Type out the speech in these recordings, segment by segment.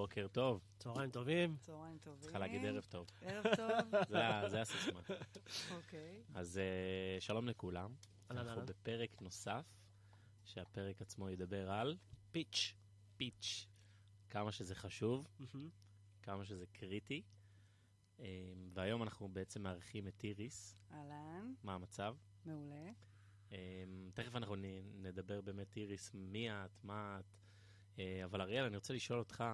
בוקר טוב. צהריים טובים. צהריים טובים. צריכה להגיד ערב טוב. ערב טוב. זה הסיסמה. אוקיי. אז אה, שלום לכולם. אנחנו. בפרק נוסף, שהפרק עצמו ידבר על פיץ'. פיץ'. כמה שזה חשוב. כמה שזה קריטי. אה, והיום אנחנו בעצם מארחים את איריס. אהלן, מה המצב? מעולה. אה, תכף אנחנו נדבר באמת, איריס, מי את, מה את. אבל אריאל, אני רוצה לשאול אותך,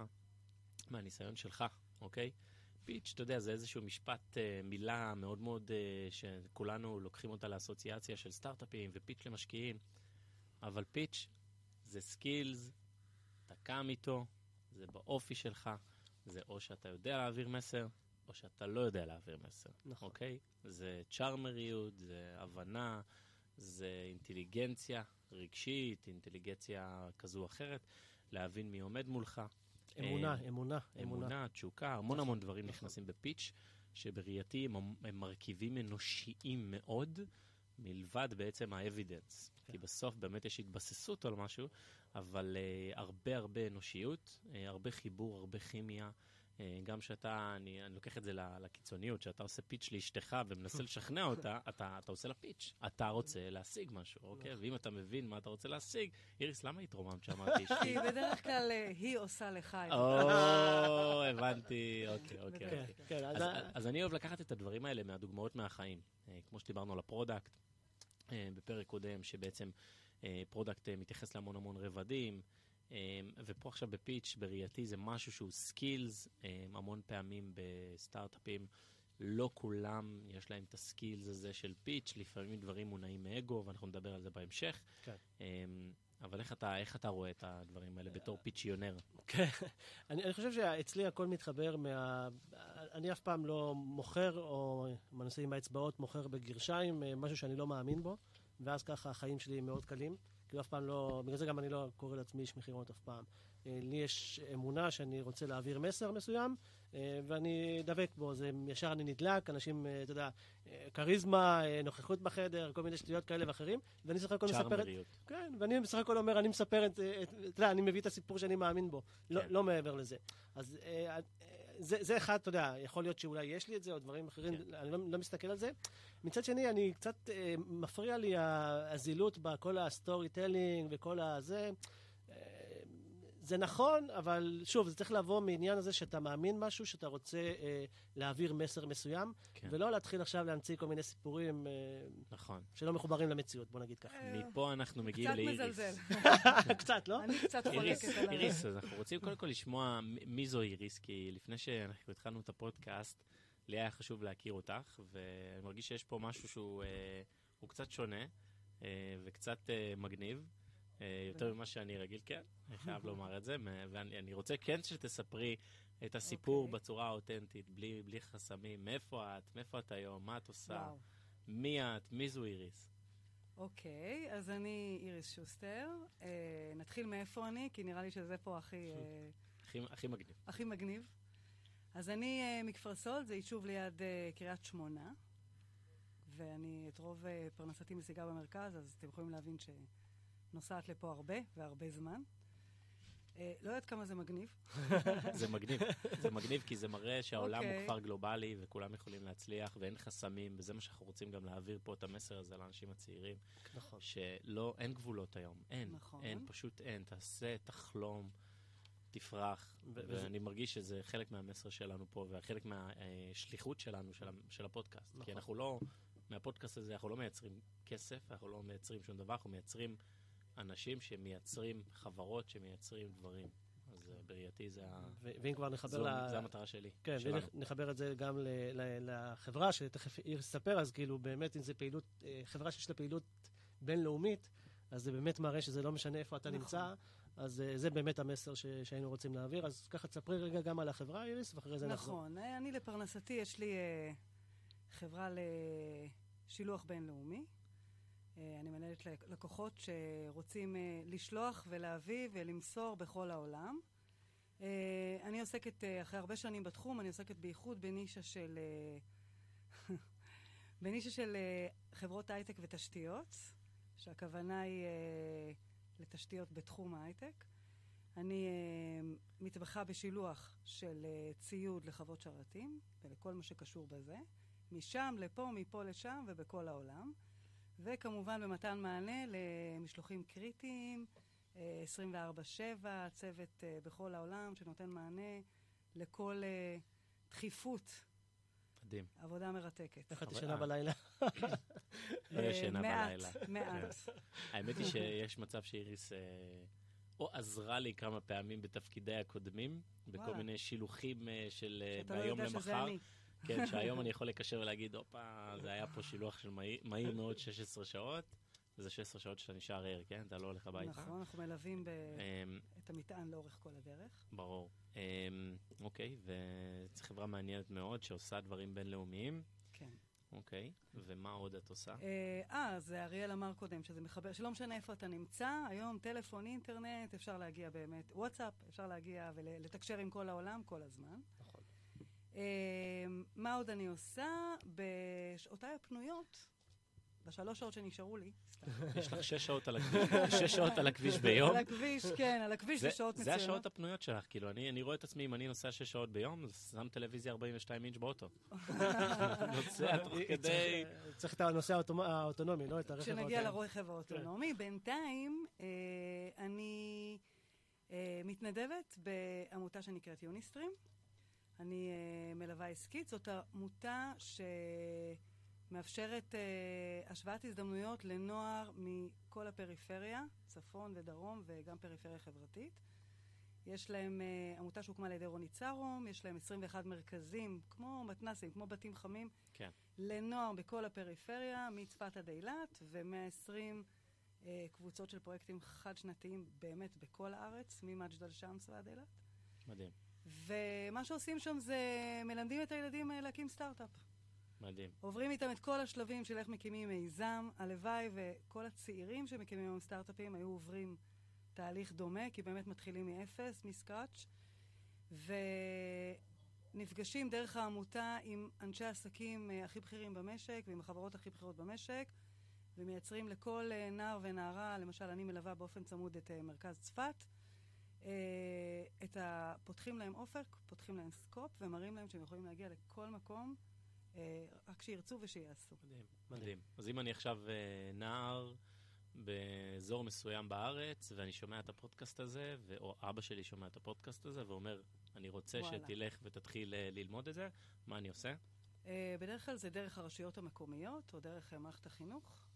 מהניסיון שלך, אוקיי? פיץ', אתה יודע, זה איזשהו משפט, אה, מילה מאוד מאוד, אה, שכולנו לוקחים אותה לאסוציאציה של סטארט-אפים ופיץ' למשקיעים, אבל פיץ' זה skills, אתה קם איתו, זה באופי שלך, זה או שאתה יודע להעביר מסר, או שאתה לא יודע להעביר מסר, נכון. אוקיי? זה צ'ארמריות, זה הבנה, זה אינטליגנציה רגשית, אינטליגנציה כזו או אחרת, להבין מי עומד מולך. אמונה, אה, אמונה, אמונה. אמונה, תשוקה, המון המון דברים נכנסים בפיץ', שבראייתי הם, הם מרכיבים אנושיים מאוד, מלבד בעצם האבידנס. כן. כי בסוף באמת יש התבססות על משהו, אבל uh, הרבה הרבה אנושיות, uh, הרבה חיבור, הרבה כימיה. Uh, גם שאתה, אני, אני לוקח את זה לקיצוניות, שאתה עושה פיץ' לאשתך ומנסה לשכנע אותה, אתה, אתה עושה לה פיץ'. אתה רוצה להשיג משהו, אוקיי? ואם אתה מבין מה אתה רוצה להשיג, איריס, למה התרוממת שאמרתי אשתי? כי בדרך כלל אה, היא עושה לך את זה. או, הבנתי, אוקיי, אוקיי. כן, אוקיי. כן, אז, אז- אני אוהב לקחת את הדברים האלה מהדוגמאות מהחיים. אה, כמו שדיברנו על ה product אה, בפרק קודם, שבעצם אה, product אה, מתייחס להמון המון רבדים, אה, ופה עכשיו בפיץ', בראייתי זה משהו שהוא skills, אה, המון פעמים בסטארט-אפים. לא כולם יש להם את ה skills הזה של פיץ', לפעמים דברים מונעים מאגו, ואנחנו נדבר על זה בהמשך. כן. אה, אבל איך אתה, איך אתה רואה את הדברים האלה בתור פיצ'יונר? כן. אני אני חושב שאצלי הכל מתחבר מה... אני אף פעם לא מוכר, או מנסה עם האצבעות, מוכר בגרשיים, אה, משהו שאני לא מאמין בו, ואז ככה החיים שלי מאוד קלים. כאילו אף פעם לא, בגלל זה גם אני לא קורא לעצמי איש מכירות אף פעם. אה, לי יש אמונה שאני רוצה להעביר מסר מסוים, אה, ואני דבק בו, זה ישר אני נדלק, אנשים, אה, אתה יודע, כריזמה, נוכחות בחדר, כל מיני שטויות כאלה ואחרים, ואני סך הכל מספר את... צ'ארמריות. כן, ואני בסך הכל אומר, אני מספר את, את אתה יודע, אני מביא את הסיפור שאני מאמין בו, לא, כן. לא מעבר לזה. אז זה, זה אחד, אתה יודע, יכול להיות שאולי יש לי את זה, או דברים אחרים, כן. אני לא, לא מסתכל על זה. מצד שני, אני קצת, אה, מפריע לי הזילות בכל ה storytelling וכל הזה. זה נכון, אבל שוב, זה צריך לבוא מעניין הזה שאתה מאמין משהו, שאתה רוצה אה, להעביר מסר מסוים, כן. ולא להתחיל עכשיו להמציא כל מיני סיפורים אה, נכון. שלא מחוברים למציאות, בוא נגיד ככה. אה, מפה אנחנו מגיעים קצת לאיריס. מזלזל. קצת, לא? אני קצת איריס, חולקת על ה... איריס, אז אנחנו רוצים קודם כל לשמוע מי זו איריס, כי לפני שאנחנו התחלנו את הפודקאסט, לי היה חשוב להכיר אותך, ואני מרגיש שיש פה משהו שהוא אה, קצת שונה אה, וקצת אה, מגניב. אה, יותר ממה שאני רגיל, כן, אני חייב לומר את זה, ואני אני רוצה כן שתספרי את הסיפור אוקיי. בצורה האותנטית, בלי, בלי חסמים. מאיפה את? מאיפה את היום? מה את עושה? וואו. מי את? מי זו איריס? אוקיי, אז אני איריס שוסטר. אה, נתחיל מאיפה אני, כי נראה לי שזה פה הכי... אה, הכי, הכי מגניב. הכי מגניב. אז אני אה, מכפר סולד, זה יישוב ליד אה, קריית שמונה, ואני את רוב אה, פרנסתי משיגה במרכז, אז אתם יכולים להבין שנוסעת לפה הרבה, והרבה זמן. אה, לא יודעת כמה זה מגניב. זה מגניב, זה מגניב כי זה מראה שהעולם הוא אוקיי. כפר גלובלי וכולם יכולים להצליח ואין חסמים, וזה מה שאנחנו רוצים גם להעביר פה את המסר הזה לאנשים הצעירים, נכון. שלא, אין גבולות היום, אין, נכון. אין, פשוט אין, תעשה, תחלום, תפרח, ואני מרגיש שזה חלק מהמסר שלנו פה וחלק מהשליחות שלנו, של, הפודקאסט, נכון. כי אנחנו לא, מהפודקאסט הזה אנחנו לא מייצרים כסף, אנחנו לא מייצרים שום דבר, אנחנו מייצרים אנשים שמייצרים חברות, שמייצרים דברים. אז אה, בראייתי זה ה... ואם כבר נחבר זו, ל... זה המטרה שלי, כן, שלנו. ונחבר את זה גם ל- ל- לחברה, שתכף עיר תספר, אז כאילו באמת אם זה פעילות, אה, חברה שיש לה פעילות בינלאומית, אז זה באמת מראה שזה לא משנה איפה אתה נכון. נמצא, אז אה, זה באמת המסר ש- שהיינו רוצים להעביר. אז ככה תספרי רגע גם על החברה, איריס, ואחרי זה נחזור. נכון. אני לפרנסתי, יש לי חברה לשילוח בינלאומי. אה, אני מנהלת לק- לקוחות שרוצים אה, לשלוח ולהביא ולמסור בכל העולם. אה, אני עוסקת, אחרי הרבה שנים בתחום, אני עוסקת בייחוד בנישה של, בנישה של חברות הייטק ותשתיות, שהכוונה היא לתשתיות בתחום ההייטק. אני מתמחה בשילוח של ציוד לחוות שרתים ולכל מה שקשור בזה, משם לפה, מפה לשם ובכל העולם. וכמובן במתן מענה למשלוחים קריטיים, אה, 24/7, צוות אה, בכל העולם שנותן מענה לכל אה, דחיפות. מדהים. עבודה מרתקת. איך את ישנה אה. בלילה? לא ישנה מעט, בלילה. מעט. האמת היא שיש מצב שאיריס אה, או עזרה לי כמה פעמים בתפקידיי הקודמים, בכל. מיני שילוחים אה, של אה, שאתה לא מהיום יודע שזה למחר. כן, שהיום אני יכול לקשר ולהגיד, הופה, זה היה פה שילוח של מהיר- מאוד 16 שעות, וזה 16 שעות שאתה נשאר ער, כן? אתה לא הולך הביתה. נכון, אנחנו מלווים ב- אמ, את המטען לאורך כל הדרך. ברור. אמ, אוקיי, וזו חברה מעניינת מאוד שעושה דברים בינלאומיים. כן. אוקיי, ומה עוד את עושה? אה, אה, אז אריאל אמר קודם שזה מחבר, שלא משנה איפה אתה נמצא, היום טלפון, אינטרנט, אפשר להגיע באמת, וואטסאפ, אפשר להגיע ולתקשר עם כל העולם כל הזמן. אה, מה עוד אני עושה? בשעותיי הפנויות, בשלוש שעות שנשארו לי, סתם. יש לך שש שעות על הכביש, שש שעות על הכביש ביום? על הכביש, כן, על הכביש זה- זה שעות זה מצוינות. השעות הפנויות שלך, כאילו, אני אני רואה את עצמי, אם אני נוסע שש שעות ביום, שם טלוויזיה 42 אינץ' באוטו. נוסע תוך כדי... צריך- את הנושא האוטומ- האוטונומי, לא את הרכב כשנגיע האוטונומי. לרכב האוטונומי. בינתיים, אה, אני אה, מתנדבת בעמותה שנקראת יוניסטרים. אני אה, מלווה עסקית. זאת עמותה שמאפשרת אה, השוואת הזדמנויות לנוער מכל הפריפריה, צפון ודרום וגם פריפריה חברתית. יש להם אה, עמותה שהוקמה על ידי רוני צרום, יש להם 21 מרכזים, כמו מתנ"סים, כמו בתים חמים, כן. לנוער בכל הפריפריה, מצפת עד אילת, ו-120 אה, קבוצות של פרויקטים חד-שנתיים באמת בכל הארץ, ממג'דל שמס ועד אילת. מדהים, ומה שעושים שם זה מלמדים את הילדים אה, להקים סטארט-אפ. מדהים. עוברים איתם את כל השלבים של איך מקימים מיזם. הלוואי וכל הצעירים שמקימים היום סטארט-אפים היו עוברים תהליך דומה, כי באמת מתחילים מאפס, מסקראץ', ונפגשים דרך העמותה עם אנשי העסקים אה, הכי בכירים במשק ועם החברות הכי בכירות במשק, ומייצרים לכל אה, נער ונערה, למשל אני מלווה באופן צמוד את מרכז צפת, את ה... פותחים להם אופק, פותחים להם סקופ, ומראים להם שהם יכולים להגיע לכל מקום. אה, רק שירצו ושיעשו. מדהים, מדהים. אז אם אני עכשיו אה, נער באזור מסוים בארץ, ואני שומע את הפודקאסט הזה, ו- או אבא שלי שומע את הפודקאסט הזה, ואומר, אני רוצה וואלה. שתלך ותתחיל אה, ללמוד את זה, מה אני עושה? אה, בדרך כלל זה דרך הרשויות המקומיות, או דרך אה, מערכת החינוך.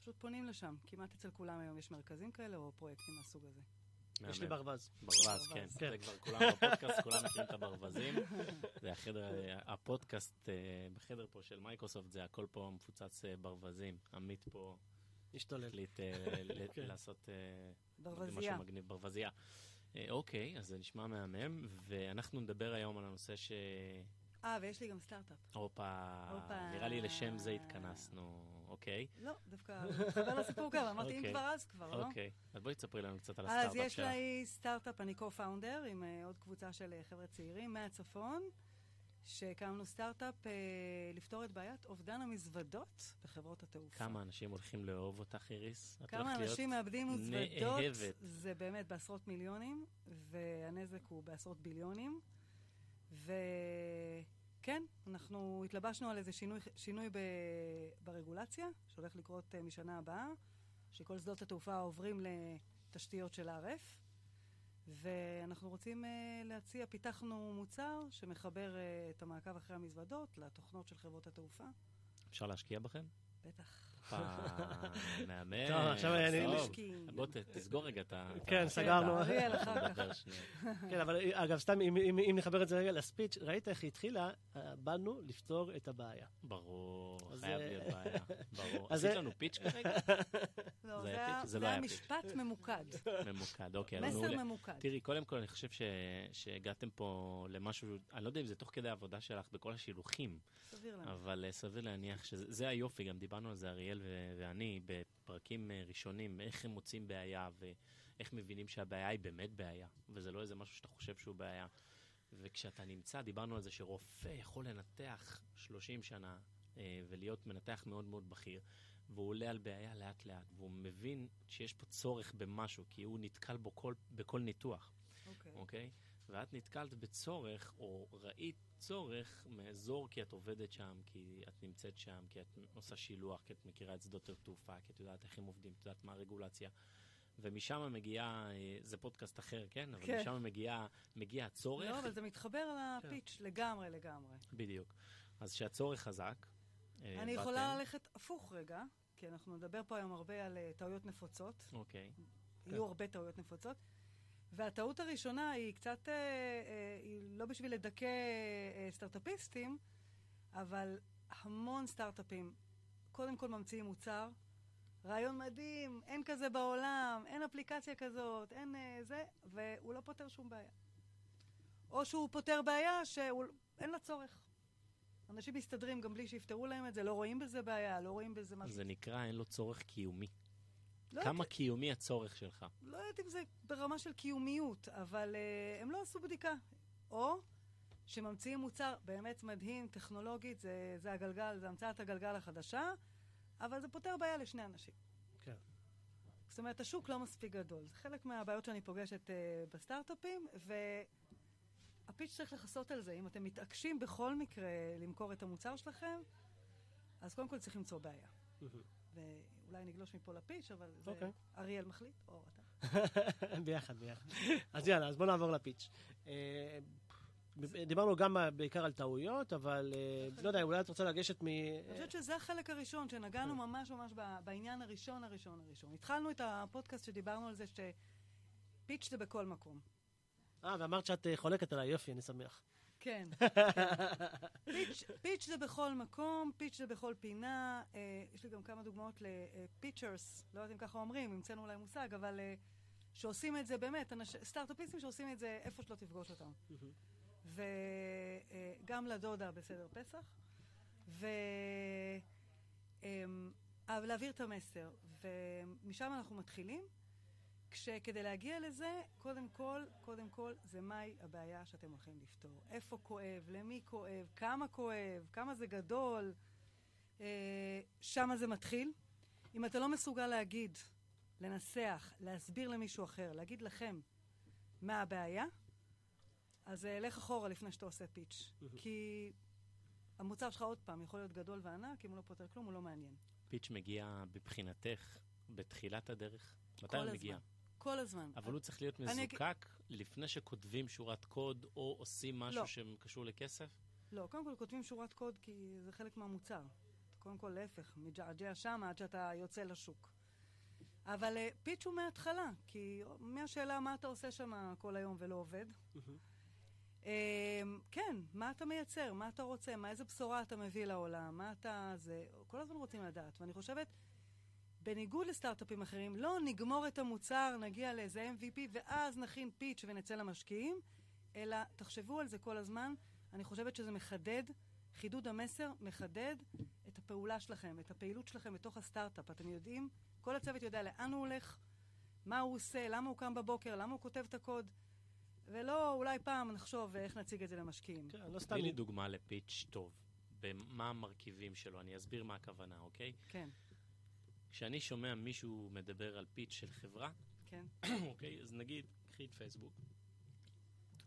פשוט פונים לשם. כמעט אצל כולם היום יש מרכזים כאלה, או פרויקטים מהסוג הזה. יש לי. ברווז. ברווז, כן. ברווז. כן. זה כבר כולם בפודקאסט, כולם מכירים את הברווזים. זה החדר, אה, הפודקאסט אה, בחדר פה של מייקרוסופט, זה הכל פה מפוצץ אה, ברווזים. עמית פה השתולל. החליט כן. לעשות. משהו מגניב, ברווזייה. אוקיי, אז זה נשמע מהמם, ואנחנו נדבר היום על הנושא ש... אה, ויש לי גם סטארט-אפ. הופה. נראה לי לשם זה התכנסנו, אוקיי? לא, דווקא מתחבר לסיפור גם. אמרתי, אם אוקיי. כבר אז כבר, לא? אוקיי, אז בואי תספרי לנו קצת על אז הסטארט-אפ יש שלך. לי סטארט-אפ, אני co-founder עם אה, עוד קבוצה של אה, חבר'ה צעירים מהצפון, שהקמנו סטארט-אפ אה, לפתור את בעיית אובדן המזוודות בחברות התעופה. כמה אנשים הולכים לאהוב אותך, איריס? כמה אנשים מאבדים מזוודות. זה באמת בעשרות מיליונים, והנזק הוא בעשרות ביליונים. וכן, אנחנו התלבשנו על איזה שינוי, שינוי ב, ברגולציה, שהולך לקרות אה, משנה הבאה, שכל שדות התעופה עוברים לתשתיות של RF, ואנחנו רוצים אה, להציע, פיתחנו מוצר שמחבר אה, את המעקב אחרי המזוודות לתוכנות של חברות התעופה. אפשר להשקיע בכם? בטח. הופה, מהמם. טוב, עכשיו אני-. בוא תסגור רגע את ה... כן, סגרנו. אריאל, אחר כך. נדבר שנייה. כן, אבל אגב, סתם, אם- נחבר את זה רגע לספיץ', ראית איך היא התחילה? אה, באנו לפתור את הבעיה. ברור, חייב זה- להיות בעיה. ברור. אז עשית לנו פיץ' כרגע? לא, זה זה? זה לא זה. משפט ממוקד. ממוקד, אוקיי. מסר ממוקד. תראי, קודם כל אני חושב ש... שהגעתם פה למשהו, אני לא יודע אם זה תוך כדי העבודה שלך בכל השילוחים, סביר לנו. אבל אה, סביר להניח שזה זה היופי, גם דיברנו על זה אריאל ו- ואני בפרקים אה, ראשונים, איך הם מוצאים בעיה ואיך מבינים שהבעיה היא באמת בעיה, וזה לא איזה משהו שאתה חושב שהוא בעיה. וכשאתה נמצא, דיברנו על זה שרופא יכול לנתח 30 שנה אה, ולהיות מנתח מאוד מאוד בכיר, והוא עולה על בעיה לאט לאט, והוא מבין שיש פה צורך במשהו, כי הוא נתקל בו כל, בכל ניתוח. אוקיי. אוקיי? ואת נתקלת בצורך, או ראית צורך מאזור כי את עובדת שם, כי את נמצאת שם, כי את עושה שילוח, כי את מכירה את שדות התעופה, כי את יודעת איך הם עובדים, את יודעת מה הרגולציה. ומשם מגיעה, אה, זה פודקאסט אחר, כן? אבל כן. משם מגיע, מגיע הצורך. לא, אבל זה מתחבר כן. לפיץ' לגמרי, לגמרי. בדיוק. אז כשהצורך חזק, אה, אני יכולה ללכת הפוך רגע, כי אנחנו נדבר פה היום הרבה על אה, טעויות נפוצות. אוקיי. יהיו הרבה טעויות נפוצות. והטעות הראשונה היא קצת, אה, אה, היא לא בשביל לדכא אה, סטארט-אפיסטים, אבל המון סטארט-אפים קודם כל ממציאים מוצר, רעיון מדהים, אין כזה בעולם, אין אפליקציה כזאת, אין אה, זה, והוא לא פותר שום בעיה. או שהוא פותר בעיה שאין לה צורך. אנשים מסתדרים גם בלי שיפתרו להם את זה, לא רואים בזה בעיה, לא רואים בזה משהו. זה נקרא אין לו צורך קיומי. לא כמה יודעת- קיומי הצורך שלך? לא יודעת אם זה ברמה של קיומיות, אבל uh, הם לא עשו בדיקה. או שממציאים מוצר באמת מדהים, טכנולוגית, זה, זה הגלגל, זה המצאת הגלגל החדשה, אבל זה פותר בעיה לשני אנשים. כן. זאת אומרת, השוק לא מספיק גדול. זה חלק מהבעיות שאני פוגשת uh, בסטארט-אפים, והפיץ' צריך לכסות על זה. אם אתם מתעקשים בכל מקרה למכור את המוצר שלכם, אז קודם כל צריך למצוא בעיה. ואולי נגלוש מפה לפיץ', אבל זה אוקיי. אריאל מחליט, או אתה. ביחד, ביחד. אז יאללה, אז בואו נעבור לפיץ'. אה, דיברנו גם בעיקר על טעויות, אבל אה, לא יודע, אולי את רוצה לגשת מ... אני חושבת שזה החלק הראשון, שנגענו ממש ממש ב- בעניין הראשון הראשון הראשון. התחלנו את הפודקאסט שדיברנו על זה שפיץ' זה בכל מקום. אה, ואמרת שאת אה, חולקת עליי, יופי, אני שמח. כן. פיץ', פיץ' זה בכל מקום, פיץ' זה בכל פינה. אה, יש לי גם כמה דוגמאות לפיצ'רס, לא יודעת אם ככה אומרים, המצאנו אולי מושג, אבל אה, שעושים את זה באמת, אנש, סטארט-אפיסטים שעושים את זה איפה שלא תפגוש אותם. וגם לדודה בסדר פסח. ו... אבל להעביר את המסר. ומשם אנחנו מתחילים, כשכדי להגיע לזה, קודם כל, קודם כל, זה מהי הבעיה שאתם הולכים לפתור. איפה כואב, למי כואב, כמה כואב, כמה זה גדול. אה, שמה זה מתחיל. אם אתה לא מסוגל להגיד, לנסח, להסביר למישהו אחר, להגיד לכם מה הבעיה, אז אה, לך אחורה לפני שאתה עושה פיץ'. כי המוצר שלך עוד פעם יכול להיות גדול וענק, אם הוא לא פותר כלום, הוא לא מעניין. פיץ' מגיע מבחינתך בתחילת הדרך? מתי הוא. מגיע? כל הזמן. אבל הוא צריך להיות אני מזוקק לפני שכותבים שורת קוד או עושים משהו לא. שקשור לכסף? לא, קודם כל כותבים שורת קוד כי זה חלק מהמוצר. קודם כל, להפך, מג'עג'ע שמה עד שאתה יוצא לשוק. אבל uh, פיץ' הוא מההתחלה, כי מהשאלה מה אתה עושה שם כל היום ולא עובד. Um, כן, מה אתה מייצר, מה אתה רוצה, מה איזה בשורה אתה מביא לעולם, מה אתה... זה... כל הזמן רוצים לדעת. ואני חושבת, בניגוד לסטארט-אפים אחרים, לא נגמור את המוצר, נגיע לאיזה MVP, ואז נכין פיץ' ונצא למשקיעים, אלא תחשבו על זה כל הזמן. אני חושבת שזה מחדד, חידוד המסר מחדד את הפעולה שלכם, את הפעילות שלכם בתוך הסטארט-אפ. אתם יודעים, כל הצוות יודע לאן הוא הולך, מה הוא עושה, למה הוא קם בבוקר, למה הוא כותב את הקוד, ולא אולי פעם נחשוב איך נציג את זה למשקיעים. כן, לא סתם... תני לי דוגמה לפיץ' טוב. במה המרכיבים שלו? אני אסביר מה הכוונה, אוקיי? כן, כשאני שומע מישהו מדבר על פיץ' של חברה, כן. אוקיי? אז נגיד, קחי את פייסבוק.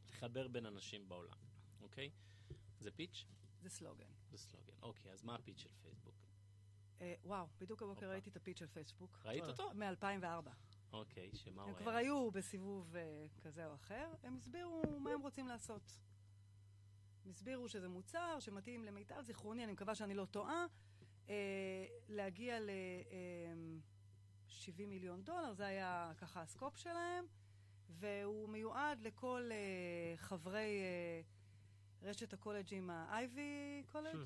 לחבר בין אנשים בעולם, אוקיי? זה פיץ'? זה סלוגן. זה סלוגן. אוקיי, אז מה הפיץ' של פייסבוק? אה, וואו, בדיוק הבוקר. ראיתי את הפיץ' של פייסבוק. ראית. אותו? מ-2004. אוקיי, שמה הוא הם היה? כבר היו בסיבוב אה, כזה או אחר, הם הסבירו מה הם רוצים לעשות. הם הסבירו שזה מוצר שמתאים למיטב זיכרוני, אני מקווה שאני לא טועה, להגיע ל-70 מיליון דולר, זה היה ככה הסקופ שלהם, והוא מיועד לכל אה, חברי אה, רשת הקולג'ים ה-Ivy קולג'.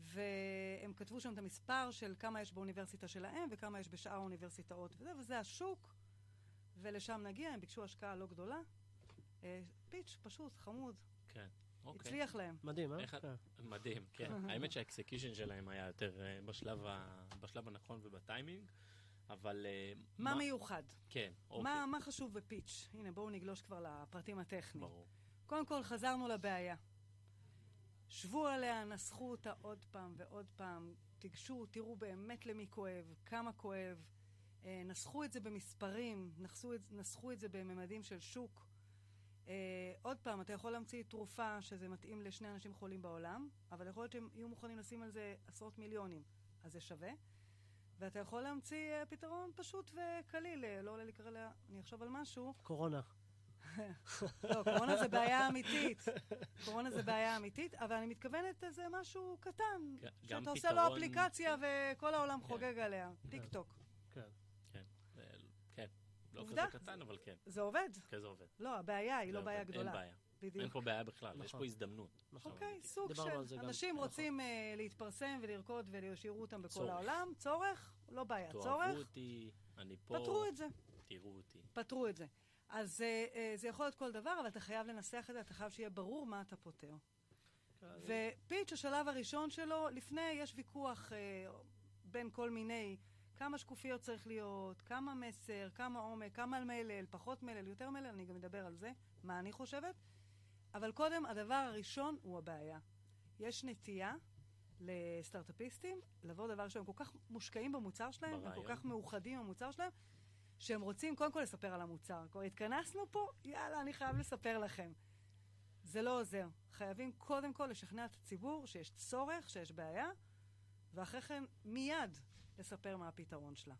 והם כתבו שם את המספר של כמה יש באוניברסיטה שלהם וכמה יש בשאר האוניברסיטאות וזה, וזה השוק, ולשם נגיע, הם ביקשו השקעה לא גדולה. אה, פיץ', פשוט, חמוד, כן, אוקיי. הצליח להם. מדהים, אה? איך כן. מדהים, כן. האמת שה execution שלהם היה יותר אה, בשלב ה- בשלב הנכון ובטיימינג, אבל... אה, מה מיוחד? כן, אוקיי. מה, מה חשוב בפיץ'? הנה, בואו נגלוש כבר לפרטים הטכניים. ברור. קודם כל, חזרנו לבעיה. שבו עליה, נסחו אותה עוד פעם ועוד פעם. תיגשו, תראו באמת למי כואב, כמה כואב. אה, נסחו את זה במספרים, נסחו את, נסחו את זה בממדים של שוק. אה, עוד פעם, אתה יכול להמציא תרופה שזה מתאים לשני אנשים חולים בעולם, אבל יכול להיות שהם יהיו מוכנים לשים על זה עשרות מיליונים, אז זה שווה. ואתה יכול להמציא אה, פתרון פשוט וקליל, אה, לא עולה לי כרגע, אני אחשוב על משהו. קורונה. לא, קורונה זה בעיה אמיתית. קורונה זה בעיה אמיתית, אבל אני מתכוונת לזה משהו קטן. גם שאתה עושה לו פתרון- אפליקציה וכל העולם כן. חוגג עליה. טיק טוק. כן. כן, זה- כן. לא עובדה. כזה קטן, אבל כן, זה עובד. כזה עובד. לא, הבעיה היא זה לא בעיה גדולה. אין בעיה. אין בדיוק. פה בעיה בכלל, יש נכון. פה הזדמנות. נכון. אוקיי. סוג זה של גם. אנשים נכון. רוצים אה, להתפרסם ולרקוד ושיראו אותם בכל צורך. העולם. צורך? לא בעיה. תאהבו צורך? אותי, אני פה, פתרו את זה. תראו אותי. פתרו את זה. אז אה, אה, זה יכול להיות כל דבר, אבל אתה חייב לנסח את זה, אתה חייב שיהיה ברור מה אתה פותר. ופיץ', השלב הראשון שלו, לפני יש ויכוח אה, בין כל מיני, כמה שקופיות צריך להיות, כמה מסר, כמה עומק, כמה מלל, פחות מלל, יותר מלל, אני גם אדבר על זה, מה אני חושבת. אבל קודם, הדבר הראשון הוא הבעיה. יש נטייה לסטארט-אפיסטים לבוא דבר שהם כל כך מושקעים במוצר שלהם, הם כל ברעיון. כך מאוחדים עם המוצר שלהם, שהם רוצים קודם כל לספר על המוצר. כבר התכנסנו פה, יאללה, אני חייב לספר לכם. זה לא עוזר. חייבים קודם כל לשכנע את הציבור שיש צורך, שיש בעיה, ואחרי כן מיד לספר מה הפתרון שלה.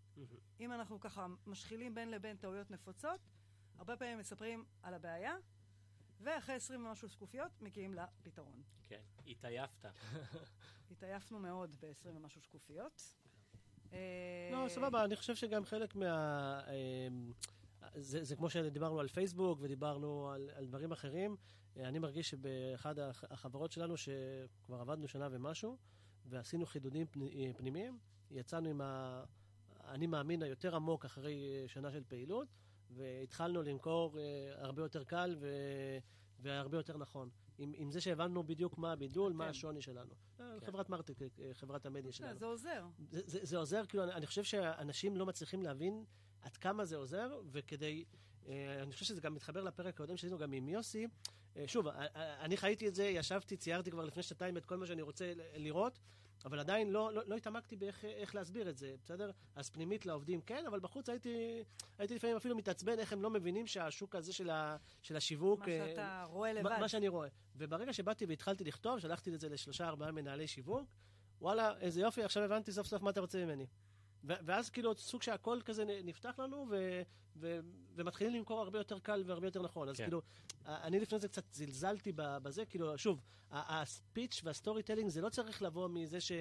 אם אנחנו ככה משחילים בין לבין טעויות נפוצות, הרבה פעמים מספרים על הבעיה, ואחרי 20 ומשהו שקופיות מגיעים לפתרון. כן, התעייפת. התעייפנו מאוד ב-20 ומשהו שקופיות. אה, לא, סבבה, אני חושב שגם חלק מה... אמ, זה, זה כמו שדיברנו על פייסבוק ודיברנו על, על דברים אחרים. אה, אני מרגיש שבאחד הח- החברות שלנו, שכבר עבדנו שנה ומשהו, ועשינו חידודים אה, פנימיים, יצאנו עם ה... אני מאמין היותר עמוק אחרי אה, שנה של פעילות, והתחלנו למכור אה, הרבה יותר קל ו... והרבה יותר נכון. עם, עם זה שהבנו בדיוק מה הבידול, מה אתם. השוני שלנו. אה, כן. חברת מרטק, חברת המדיה שלנו. זה עוזר. זה, זה, זה עוזר, כאילו, אני, אני חושב שאנשים לא מצליחים להבין עד כמה זה עוזר, וכדי, אה, אני חושב שזה גם מתחבר לפרק הקודם שעשינו גם עם יוסי. אה, שוב, אה, אני חייתי את זה, ישבתי, ציירתי כבר לפני שנתיים את כל מה שאני רוצה לראות, אבל עדיין לא, לא, לא התעמקתי באיך איך להסביר את זה, בסדר? אז פנימית לעובדים כן, אבל בחוץ הייתי, הייתי לפעמים אפילו מתעצבן איך הם לא מבינים שהשוק הזה של, ה, של השיווק... מה אה, שאתה רואה לבד. מה, מה שאני רואה. וברגע שבאתי והתחלתי לכתוב, שלחתי את זה לשלושה ארבעה מנהלי שיווק, וואלה, איזה יופי, עכשיו הבנתי סוף סוף מה אתה רוצה ממני. ואז כאילו סוג שהכל כזה נפתח לנו, ו- ו- ומתחילים למכור הרבה יותר קל והרבה יותר נכון. אז כן. כאילו, אני לפני זה קצת זלזלתי בזה, כאילו, שוב, הפיץ' וה storytelling זה לא צריך לבוא מזה ש-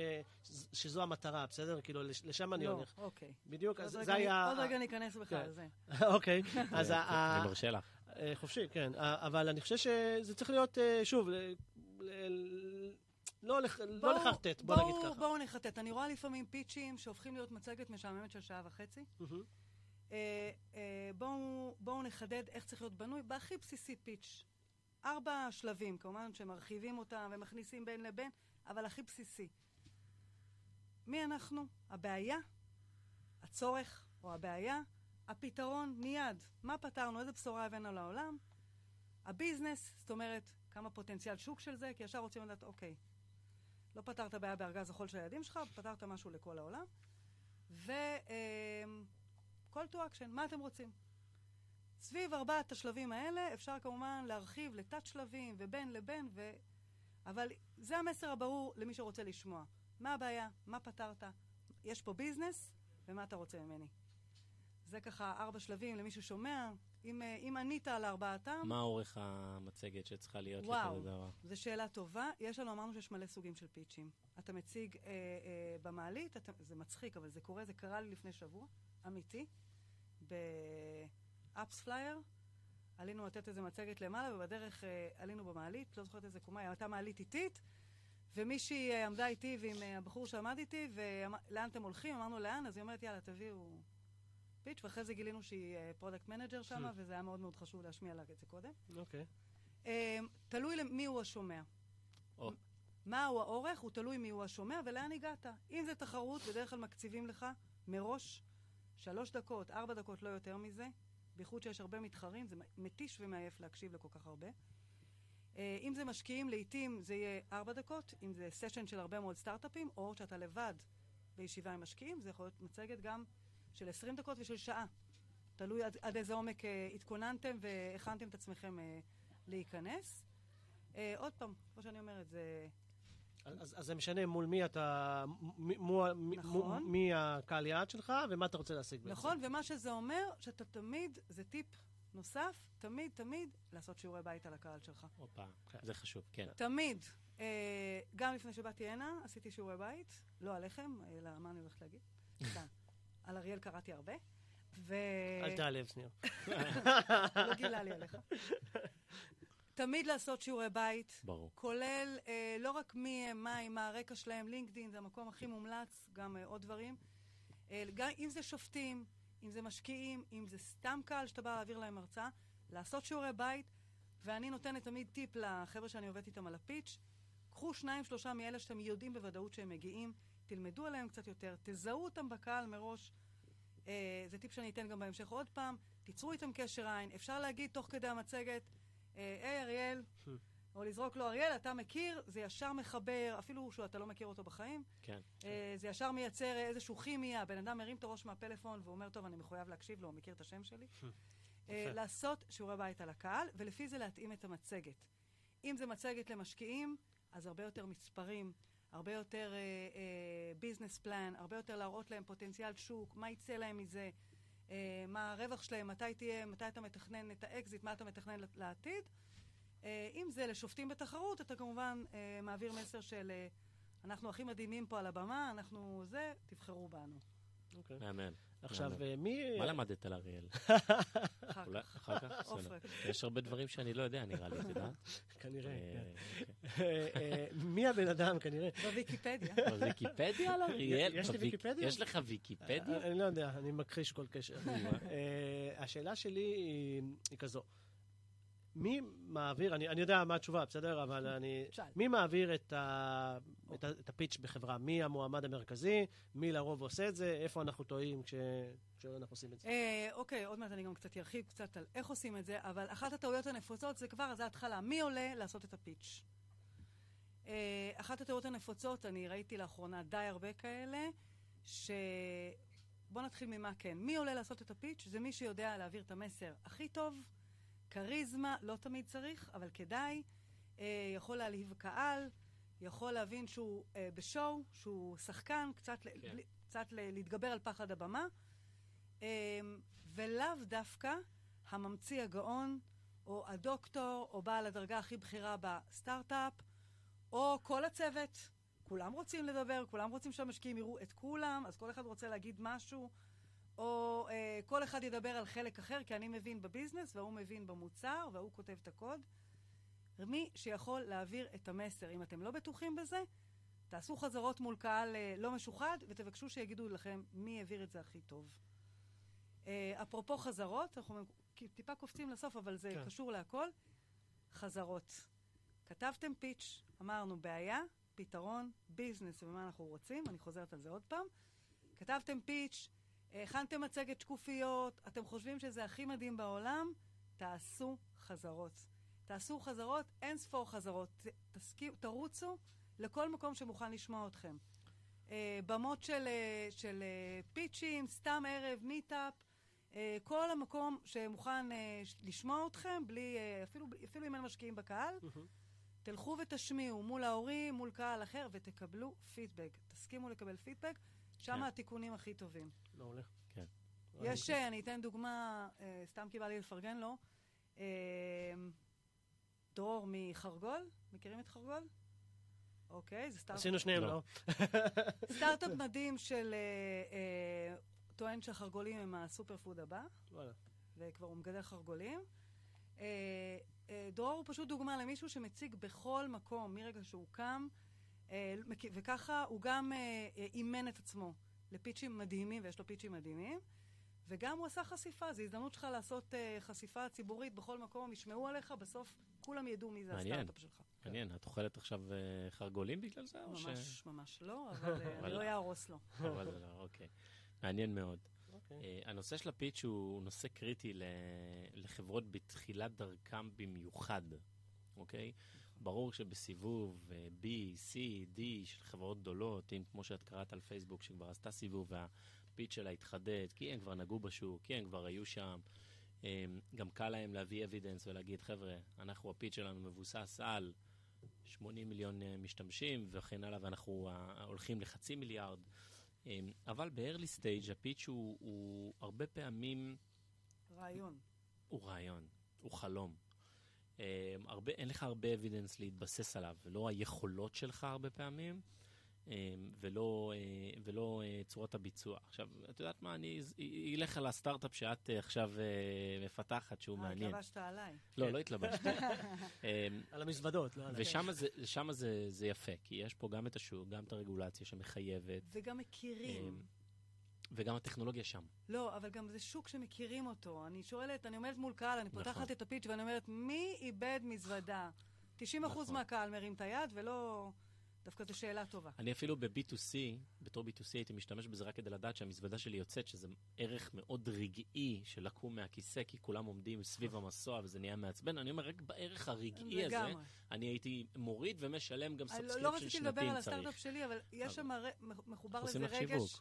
שזו המטרה, בסדר? כאילו, לש- לשם אני לא, הולך. אוקיי. בדיוק, אז זה אני- היה... עוד רגע ניכנס בכלל כן. לזה. אוקיי, אז אני מרשה לך. אה, חופשי, כן. אבל אני חושב שזה צריך להיות, אה, שוב, לא לח- לא בואו- לחרטט, בוא בואו- נגיד ככה. בואו נחרטט. אני רואה לפעמים פיצ'ים שהופכים להיות מצגת משעממת של שעה וחצי. מהמם. אה, אה, בואו בואו נחדד איך צריך להיות בנוי בהכי בסיסי פיץ'. ארבע שלבים, כמובן שמרחיבים אותם ומכניסים בין לבין, אבל הכי בסיסי. מי אנחנו? הבעיה? הצורך או הבעיה? הפתרון מיד. מה פתרנו? איזה בשורה הבאנו לעולם? הביזנס, זאת אומרת, כמה פוטנציאל שוק של זה, כי ישר רוצים לדעת, אוקיי, לא פתרת בעיה בארגז החול של הילדים שלך, פתרת משהו לכל העולם. ו... אמ, call to action, מה אתם רוצים? סביב ארבעת השלבים האלה אפשר כמובן להרחיב לתת שלבים ובין לבין, ו... אבל זה המסר הברור למי שרוצה לשמוע. מה הבעיה? מה פתרת? יש פה ביזנס, ומה אתה רוצה ממני? זה ככה ארבע שלבים למי ששומע. אם, אה, אם ענית על ארבעתם, מה אורך המצגת שצריכה להיות וואו. לכזה דבר? זו שאלה טובה. יש לנו, אמרנו שיש מלא סוגים של פיצ'ים. אתה מציג אה, אה, במעלית, אתה, זה מצחיק, אבל זה קורה, זה קרה לי לפני שבוע, אמיתי, ב AppsFlyer. עלינו לתת איזה מצגת למעלה, ובדרך אה, עלינו במעלית, לא זוכרת איזה קומה, הייתה מעלית איטית, ומישהי אה, עמדה איתי ועם אה, הבחור שעמד איתי, ולאן אתם הולכים? אמרנו לאן, אז היא אומרת, יאללה, תביאו פיץ', ואחרי זה גילינו שהיא product manager שם. וזה היה מאוד מאוד חשוב להשמיע לה את זה קודם. אוקיי. אה, תלוי למי הוא השומע. או. מהו האורך, הוא תלוי מי הוא השומע ולאן הגעת. אם זה תחרות, בדרך כלל מקציבים לך מראש שלוש דקות, ארבע דקות, לא יותר מזה. בייחוד שיש הרבה מתחרים, זה מתיש ומעייף להקשיב לכל כך הרבה. אה, אם זה משקיעים, לעיתים זה יהיה ארבע דקות, אם זה סשן של הרבה מאוד סטארט-אפים, או שאתה לבד בישיבה עם משקיעים, זה יכול להיות מצגת גם של 20 דקות ושל שעה. תלוי עד, עד איזה עומק אה, התכוננתם והכנתם את עצמכם אה, להיכנס. אה, עוד פעם, כמו שאני אומרת, זה... אז, אז זה משנה מול מי אתה, מי, מול, מי- נכון. מי הקהל יעד שלך ומה אתה רוצה להשיג בעצם. נכון, ומה שזה אומר, שאתה תמיד, זה טיפ נוסף, תמיד, תמיד לעשות שיעורי בית על הקהל שלך. הופה, זה חשוב, כן. תמיד. אה, גם לפני שבאתי הנה, עשיתי שיעורי בית, לא עליכם, אלא מה אני הולכת להגיד? על אריאל קראתי הרבה. ו... אל תעלב, שניר. לא גילה לי עליך. תמיד לעשות שיעורי בית, ברור. כולל אה, לא רק מי הם, מה הם, מה הרקע שלהם, לינקדאין זה המקום הכי מומלץ, גם אה, עוד דברים. אה, גם אם זה שופטים, אם זה משקיעים, אם זה סתם קהל שאתה בא להעביר להם הרצאה, לעשות שיעורי בית, ואני נותנת תמיד טיפ לחבר'ה שאני עובדת איתם על הפיץ', קחו שניים, שלושה מאלה שאתם יודעים בוודאות שהם מגיעים, תלמדו עליהם קצת יותר, תזהו אותם בקהל מראש. אה, זה טיפ שאני אתן גם בהמשך עוד פעם, תיצרו איתם קשר עין, אפשר להגיד תוך כדי המצגת, אה, היי אריאל, או לזרוק לו אריאל, אתה מכיר, זה ישר מחבר, אפילו שאתה לא מכיר אותו בחיים, כן. אה, זה ישר מייצר איזשהו כימיה, הבן אדם מרים את הראש מהפלאפון ואומר, טוב, אני מחויב להקשיב לו, הוא מכיר את השם שלי. אה. לעשות שיעורי בית על הקהל, ולפי זה להתאים את המצגת. אם זה מצגת למשקיעים, אז הרבה יותר מספרים, הרבה יותר business plan, הרבה יותר להראות להם פוטנציאל שוק, מה יצא להם מזה, אה, מה הרווח שלהם, מתי תהיה, מתי אתה מתכנן את האקזיט, מה אתה מתכנן לעתיד. אה, אם זה לשופטים בתחרות, אתה כמובן אה, מעביר מסר של אה, אנחנו הכי מדהימים פה על הבמה, אנחנו זה, תבחרו בנו. אוקיי. מהמם. עכשיו. אה, מי... מה למדת על אריאל? אחר כך. אחר כך? יש הרבה דברים שאני לא יודע, נראה לי, את יודעת? כנראה, כן. אה, אה, אה, מי הבן אדם, כנראה? בוויקיפדיה. אבל ויקיפדיה על אריאל? יש לי ויקיפדיה? יש לך ויקיפדיה? אה, אני לא יודע, אני מכחיש כל קשר. אה, השאלה שלי היא היא כזו. מי מעביר, אני אני יודע מה התשובה, בסדר? אבל אני... שאל. מי מעביר את ה- את את הפיץ' בחברה? מי המועמד המרכזי? מי לרוב עושה את זה? איפה אנחנו טועים כש- כשאנחנו עושים את זה? אה, אוקיי, עוד מעט אני גם קצת ארחיב קצת על איך עושים את זה, אבל אחת הטעויות הנפוצות זה כבר, זה ההתחלה. מי עולה לעשות את הפיץ'? אה, אחת הטעויות הנפוצות, אני ראיתי לאחרונה די הרבה כאלה, ש... בוא נתחיל ממה כן. מי עולה לעשות את הפיץ'? זה מי שיודע להעביר את המסר הכי טוב, כריזמה, לא תמיד צריך, אבל כדאי, אה, יכול להלהיב קהל, יכול להבין שהוא אה, בשואו, שהוא שחקן, קצת, ל- כן. בלי- קצת ל- להתגבר על פחד הבמה. אמ, ולאו דווקא הממציא הגאון, או הדוקטור, או בעל הדרגה הכי בכירה בסטארט-אפ, או כל הצוות. כולם רוצים לדבר, כולם רוצים שהמשקיעים יראו את כולם, אז כל אחד רוצה להגיד משהו, או אה, כל אחד ידבר על חלק אחר, כי אני מבין בביזנס, והוא מבין במוצר, והוא כותב את הקוד. מי שיכול להעביר את המסר. אם אתם לא בטוחים בזה, תעשו חזרות מול קהל אה, לא משוחד, ותבקשו שיגידו לכם מי העביר את זה הכי טוב. אה, אפרופו חזרות, אנחנו טיפה קופצים לסוף, אבל זה כן. קשור להכל. חזרות. כתבתם פיץ', אמרנו בעיה, פתרון, ביזנס ומה אנחנו רוצים, אני חוזרת על זה עוד פעם. כתבתם פיץ', הכנתם מצגת שקופיות, אתם חושבים שזה הכי מדהים בעולם, תעשו חזרות. תעשו חזרות, אין ספור חזרות. ת- תסכים, תרוצו לכל מקום שמוכן לשמוע אתכם. אה, במות של, אה, של אה, פיצ'ים, סתם ערב, מיטאפ, אה, כל המקום שמוכן אה, לשמוע אתכם, בלי, אה, אפילו, אפילו אם אין משקיעים בקהל, תלכו ותשמיעו מול ההורים, מול קהל אחר, ותקבלו פידבק. תסכימו לקבל פידבק, שם כן. התיקונים הכי טובים. מעולה. כן. יש, אה, אני אתן דוגמה, אה, סתם כי בא לי לפרגן לו. דרור מחרגול, מכירים את חרגול? אוקיי, זה סטארט- עשינו שניהם, לא. לא? סטארט-אפ מדהים של... אה, אה, טוען שהחרגולים הם הסופר פוד הבא, וואלה. וכבר הוא מגדל חרגולים. אה, אה, דרור הוא פשוט דוגמה למישהו שמציג בכל מקום, מרגע שהוא קם, אה, וככה הוא גם אה, אה, אימן את עצמו לפיצ'ים מדהימים, ויש לו פיצ'ים מדהימים, וגם הוא עשה חשיפה, זו הזדמנות שלך לעשות אה, חשיפה ציבורית בכל מקום, ישמעו עליך, בסוף כולם ידעו מי זה. הסטארט-אפ שלך. מעניין, את אוכלת עכשיו אה, חרגולים בגלל זה? או ש- ממש, ממש לא, אבל אה, אני לא אהרוס לו. אבל לא, אוקיי. מעניין מאוד. אוקיי. אה, הנושא של הפיץ' הוא נושא קריטי ל- לחברות בתחילת דרכם במיוחד, אוקיי? ברור שבסיבוב אה, B, C, D של חברות גדולות, אם כמו שאת קראת על פייסבוק שכבר עשתה סיבוב הפיץ שלה יתחדד, כי הם כבר נגעו בשוק, כי הם כבר היו שם. אמ, גם קל להם להביא evidence ולהגיד, חבר'ה, אנחנו, הפיץ' שלנו מבוסס על 80 מיליון אה, משתמשים וכן הלאה, ואנחנו אה, הולכים לחצי מיליארד. אמ, אבל ב-early stage הפיץ' הוא, הוא הרבה פעמים... רעיון. הוא רעיון, הוא חלום. Um, הרבה, אין לך הרבה evidence להתבסס עליו, ולא היכולות שלך הרבה פעמים, ולא, uh, ולא uh, צורת הביצוע. עכשיו, את יודעת מה, אני אלך על הסטארט-אפ שאת uh, עכשיו מפתחת, שהוא מעניין. התלבשת עליי. לא. לא התלבשתי. על המזוודות, לא עליי. ושם זה, זה, זה יפה, כי יש פה גם את השוק, גם את הרגולציה שמחייבת. וגם מכירים. וגם הטכנולוגיה שם. לא, אבל גם זה שוק שמכירים אותו. אני שואלת, אני עומדת מול קהל, אני פותחת נכון. את הפיץ' ואני אומרת, מי איבד מזוודה? 90% נכון. מהקהל מרים את היד, ולא... דווקא זו שאלה טובה. אני אפילו ב-B2C, בתור B2C הייתי משתמש בזה רק כדי לדעת שהמזוודה שלי יוצאת, שזה ערך מאוד רגעי של לקום מהכיסא, כי כולם עומדים סביב המסוע וזה נהיה מעצבן. אני אומר, רק בערך הרגעי הזה, אני הייתי מוריד ומשלם גם subscription שנתי אם צריך. לא רציתי לדבר על הסטארט-אפ שלי, אבל יש שם מחובר לזה רגש.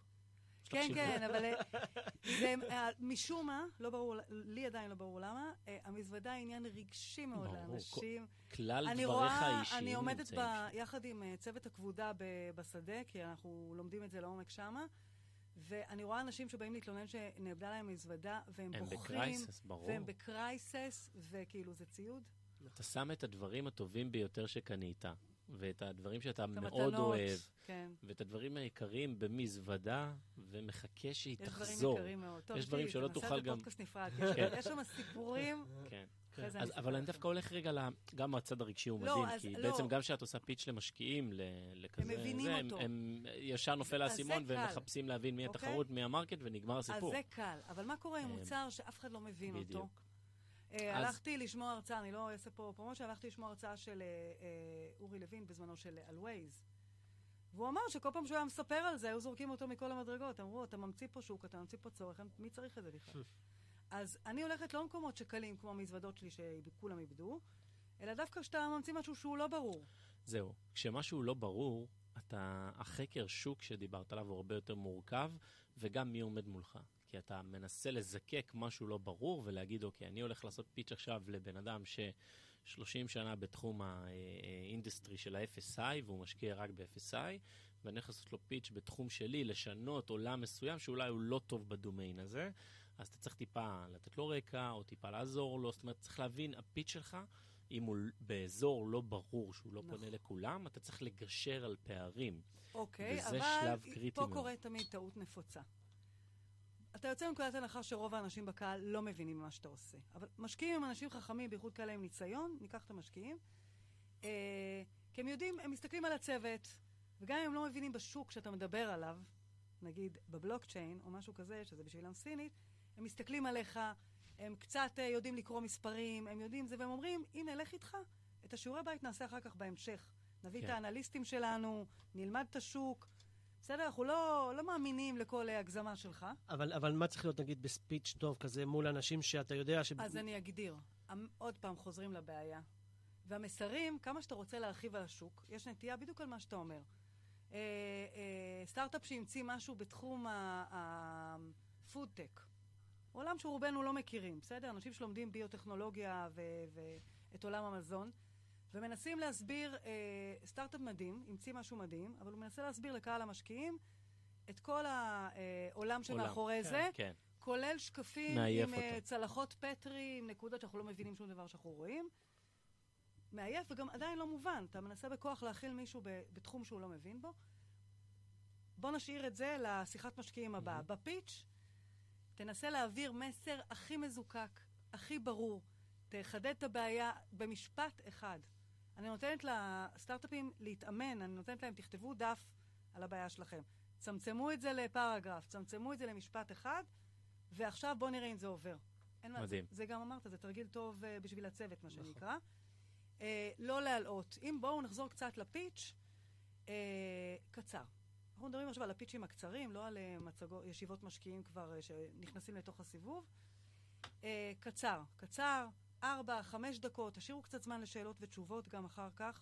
כן, כן, אבל אה, זה, אה, משום מה, לא ברור, לי עדיין לא ברור למה, אה, המזוודה היא עניין רגשי מאוד לאנשים. כלל דבריך האישיים אני עומדת ב, יחד עם צוות הכבודה בשדה, כי אנחנו לומדים את זה לעומק שמה. ואני רואה אנשים שבאים להתלונן שנאבדה להם מזוודה, והם הם בוכים. ב crisis, ברור. והם ב crisis, וכאילו זה ציוד. אתה שם את הדברים הטובים ביותר שקנית, ואת הדברים שאתה מאוד המתנות, אוהב, כן. ואת הדברים היקרים במזוודה, ומחכה שהיא יש תחזור. יש דברים יקרים מאוד. טוב, יש דברים שלא תוכל גם... פודקאסט נפרד, יש שם סיפורים. כן. כן. אז, אבל אני דווקא הולך רגע גם מהצד הרגשי הוא לא, מדהים, כי לא. בעצם גם כשאת עושה פיץ' למשקיעים, לכזה, הם מבינים זה, אותו. הם, הם ישר נופל האסימון והם מחפשים להבין מי אוקיי? התחרות, מי ה market, ונגמר הסיפור. אז זה קל, אבל מה קורה עם מוצר שאף אחד לא מבין. אותו? אה, הלכתי לשמוע הרצאה, אני לא אעשה פה promotion, הלכתי לשמוע הרצאה של אה, אה, אורי לוין בזמנו של אלווייז. והוא אמר שכל פעם שהוא היה מספר על זה, היו זורקים אותו מכל המדרגות. אמרו, אתה ממציא פה שוק, אתה ממציא פה צורך, מי צריך את זה בכלל? אז אני הולכת לא למקומות שקלים, כמו המזוודות שלי שכולם איבדו, אלא דווקא כשאתה ממציא משהו שהוא לא ברור. זהו. כשמשהו לא ברור, אתה, החקר שוק שדיברת עליו הוא הרבה יותר מורכב, וגם מי עומד מולך. כי אתה מנסה לזקק משהו לא ברור ולהגיד, אוקיי, אני הולך לעשות pitch עכשיו לבן אדם ש-30 שנה בתחום ה industry של ה-FSI, והוא משקיע רק ב-FSI, ואני הולך לעשות לו pitch בתחום שלי, לשנות עולם מסוים שאולי הוא לא טוב בדומיין הזה, אז אתה צריך טיפה לתת לו רקע, או טיפה לעזור לו, זאת אומרת, צריך להבין, הפיץ' שלך, אם הוא באזור לא ברור, שהוא לא נכון. פונה לכולם, אתה צריך לגשר על פערים. אוקיי, אבל פה קורה תמיד טעות נפוצה. אתה יוצא מנקודת הנחה שרוב האנשים בקהל לא מבינים מה שאתה עושה. אבל משקיעים הם אנשים חכמים, בייחוד כאלה עם ניסיון, ניקח את המשקיעים. אה, כי הם יודעים, הם מסתכלים על הצוות, וגם אם הם לא מבינים בשוק שאתה מדבר עליו, נגיד בבלוקצ'יין או משהו כזה, שזה בשבילם סינית, הם מסתכלים עליך, הם קצת אה, יודעים לקרוא מספרים, הם יודעים זה, והם אומרים, הנה, לך איתך. את השיעורי בית נעשה אחר כך בהמשך. נביא כן. את האנליסטים שלנו, נלמד את השוק. בסדר? אנחנו לא, לא מאמינים לכל הגזמה שלך. אבל, אבל מה צריך להיות, נגיד, בספיץ' טוב כזה מול אנשים שאתה יודע ש... אז אני אגדיר. עוד פעם, חוזרים לבעיה. והמסרים, כמה שאתה רוצה להרחיב על השוק, יש נטייה בדיוק על מה שאתה אומר. אה, אה, סטארט-אפ שהמציא משהו בתחום הפודטק. עולם שרובנו לא מכירים, בסדר? אנשים שלומדים ביוטכנולוגיה ואת עולם המזון. ומנסים להסביר, אה, סטארט-אפ מדהים, המציא משהו מדהים, אבל הוא מנסה להסביר לקהל המשקיעים את כל העולם שמאחורי כן, זה, כן. כולל שקפים עם אה, אותו. צלחות פטרי, עם נקודות שאנחנו לא מבינים שום דבר שאנחנו רואים. מעייף וגם עדיין לא מובן. אתה מנסה בכוח להכיל מישהו בתחום שהוא לא מבין בו. בוא נשאיר את זה לשיחת משקיעים הבאה. Mm-hmm. בפיץ', תנסה להעביר מסר הכי מזוקק, הכי ברור. תחדד את הבעיה במשפט אחד. אני נותנת לסטארט-אפים להתאמן, אני נותנת להם, תכתבו דף על הבעיה שלכם. צמצמו את זה לפרגרף, צמצמו את זה למשפט אחד, ועכשיו בואו נראה אם זה עובר. מדהים. זה, זה גם אמרת, זה תרגיל טוב uh, בשביל הצוות, מה נכון. שנקרא. Uh, לא להלאות. אם בואו נחזור קצת לפיץ', uh, קצר. אנחנו מדברים עכשיו על הפיצ'ים הקצרים, לא על uh, מצגו, ישיבות משקיעים כבר uh, שנכנסים לתוך הסיבוב. Uh, קצר, קצר, ארבע, חמש דקות, תשאירו קצת זמן לשאלות ותשובות גם אחר כך.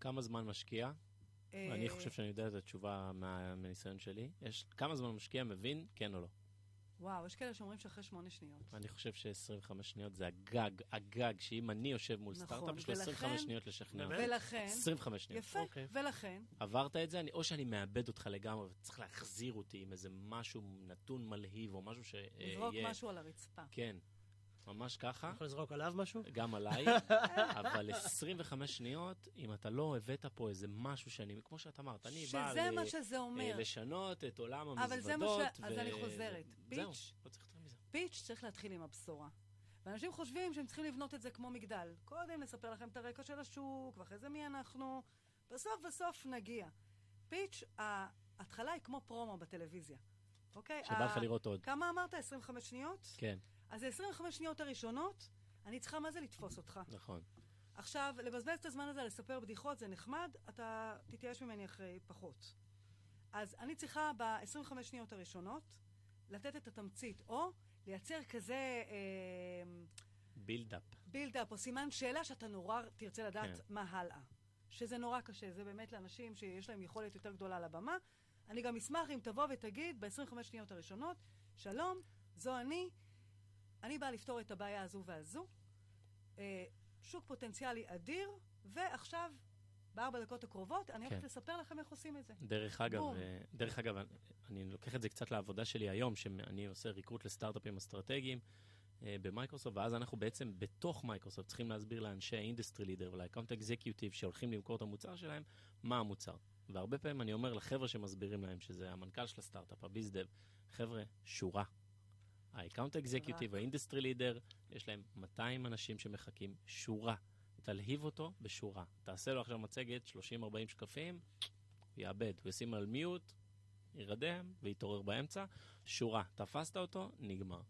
כמה זמן משקיע? אני חושב שאני יודע את התשובה מה- מהניסיון שלי. יש כמה זמן משקיע מבין, כן או לא. וואו, יש כאלה שאומרים שאחרי שמונה שניות. אני חושב ש-25 שניות זה הגג, הגג, שאם אני יושב מול נכון, סטארט-אפ, יש לו 25 ולכן- שניות לשכנע. ולכן, 25 שניות. יפה, אוקיי. ולכן, עברת את זה, אני, או שאני מאבד אותך לגמרי, וצריך להחזיר אותי עם איזה משהו, נתון מלהיב, או משהו שיהיה... לזרוק משהו על הרצפה. כן, ממש ככה, יכול לזרוק עליו משהו? גם עליי, אבל 25 שניות, אם אתה לא הבאת פה איזה משהו שאני, כמו שאת אמרת, אני בא שזה מה שזה אה, אומר. לשנות את עולם אבל המזוודות. זה מה ש- אז אני חוזרת. זהו, פיץ'. לא צריך יותר מזה. פיץ' צריך להתחיל עם הבשורה. ואנשים חושבים שהם צריכים לבנות את זה כמו מגדל. קודם נספר לכם את הרקע של השוק, ואחרי זה מי אנחנו. בסוף בסוף נגיע. פיץ', ההתחלה היא כמו פרומו בטלוויזיה. אוקיי? שבא לך לראות עוד. כמה אמרת? 25 שניות? כן, אז ה-25 שניות הראשונות, אני צריכה מה זה לתפוס אותך. נכון. עכשיו, לבזבז את הזמן הזה לספר בדיחות זה נחמד, אתה תתייאש ממני אחרי פחות. אז אני צריכה ב-25 שניות הראשונות לתת את התמצית, או לייצר כזה בילדאפ. בילדאפ או סימן שאלה שאתה נורא תרצה לדעת כן. מה הלאה. שזה נורא קשה, זה באמת לאנשים שיש להם יכולת יותר גדולה על הבמה. אני גם אשמח אם תבוא ותגיד ב-25 שניות הראשונות, שלום, זו אני, אני באה לפתור את הבעיה הזו והזו. אה, שוק פוטנציאלי אדיר, ועכשיו, בארבע דקות הקרובות, אני הולכת כן. לספר לכם איך עושים את זה. דרך אגב, בום. אה, דרך אגב, אני- אני לוקח את זה קצת לעבודה שלי היום, שאני עושה recruit לסטארט-אפים אסטרטגיים אה, במייקרוסופט, ואז אנחנו בעצם בתוך מייקרוסופט צריכים להסביר לאנשי ה industry leader ול account executive שהולכים למכור את המוצר שלהם, מה המוצר. והרבה פעמים אני אומר לחבר'ה שמסבירים להם, שזה המנכ"ל של הסטארט-אפ, ה bizdev, חבר'ה, שורה. ה account executive, ה industry leader, יש להם 200 אנשים שמחכים, שורה. תלהיב אותו בשורה. תעשה לו עכשיו מצגת, 30-40 שקפים, יאבד, הוא ישים על מיוט, יירדם ויתעורר באמצע. שורה, תפסת אותו, נגמר.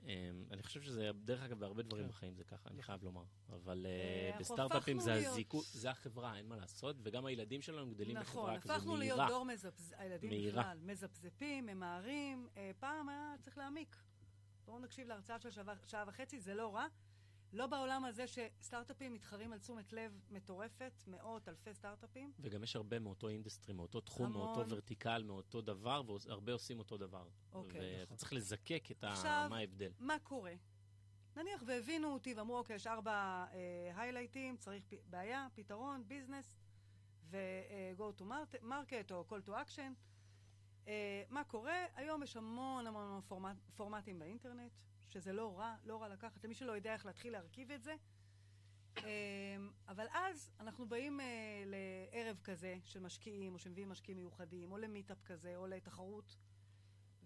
Um, אני חושב שזה, דרך אגב, בהרבה דברים כן. בחיים זה ככה, אני חייב לומר. אבל אה, אנחנו בסטארט-אפים זה הזיקו, זה החברה, אין מה לעשות, וגם הילדים שלנו גדלים נכון, בחברה כזו הפכנו להיות מהירה. דור מזפז... הילדים מהירה. בכלל, מזפזפים, ממהרים. אה, פעם היה צריך להעמיק. בואו נקשיב להרצאה של שעה, שעה וחצי, זה לא רע. לא בעולם הזה שסטארט-אפים מתחרים על תשומת לב מטורפת, מאות, אלפי סטארט-אפים. וגם יש הרבה מאותו industry, מאותו תחום, המון. מאותו vertical, מאותו דבר, והרבה עושים אותו דבר. אוקיי, ואתה נכון. צריך לזקק את ה... עכשיו- מה ההבדל. מה קורה? נניח והבינו אותי ואמרו, אוקיי, יש ארבע היילייטים, צריך פ... בעיה, פתרון, business, ו-go to market, market או call to action. Uh, מה קורה? היום יש המון המון פורמט, פורמטים באינטרנט, שזה לא רע, לא רע לקחת, למי שלא יודע איך להתחיל להרכיב את זה. Uh, אבל אז אנחנו באים uh, לערב כזה של משקיעים, או שמביאים משקיעים מיוחדים, או למיטאפ כזה, או לתחרות,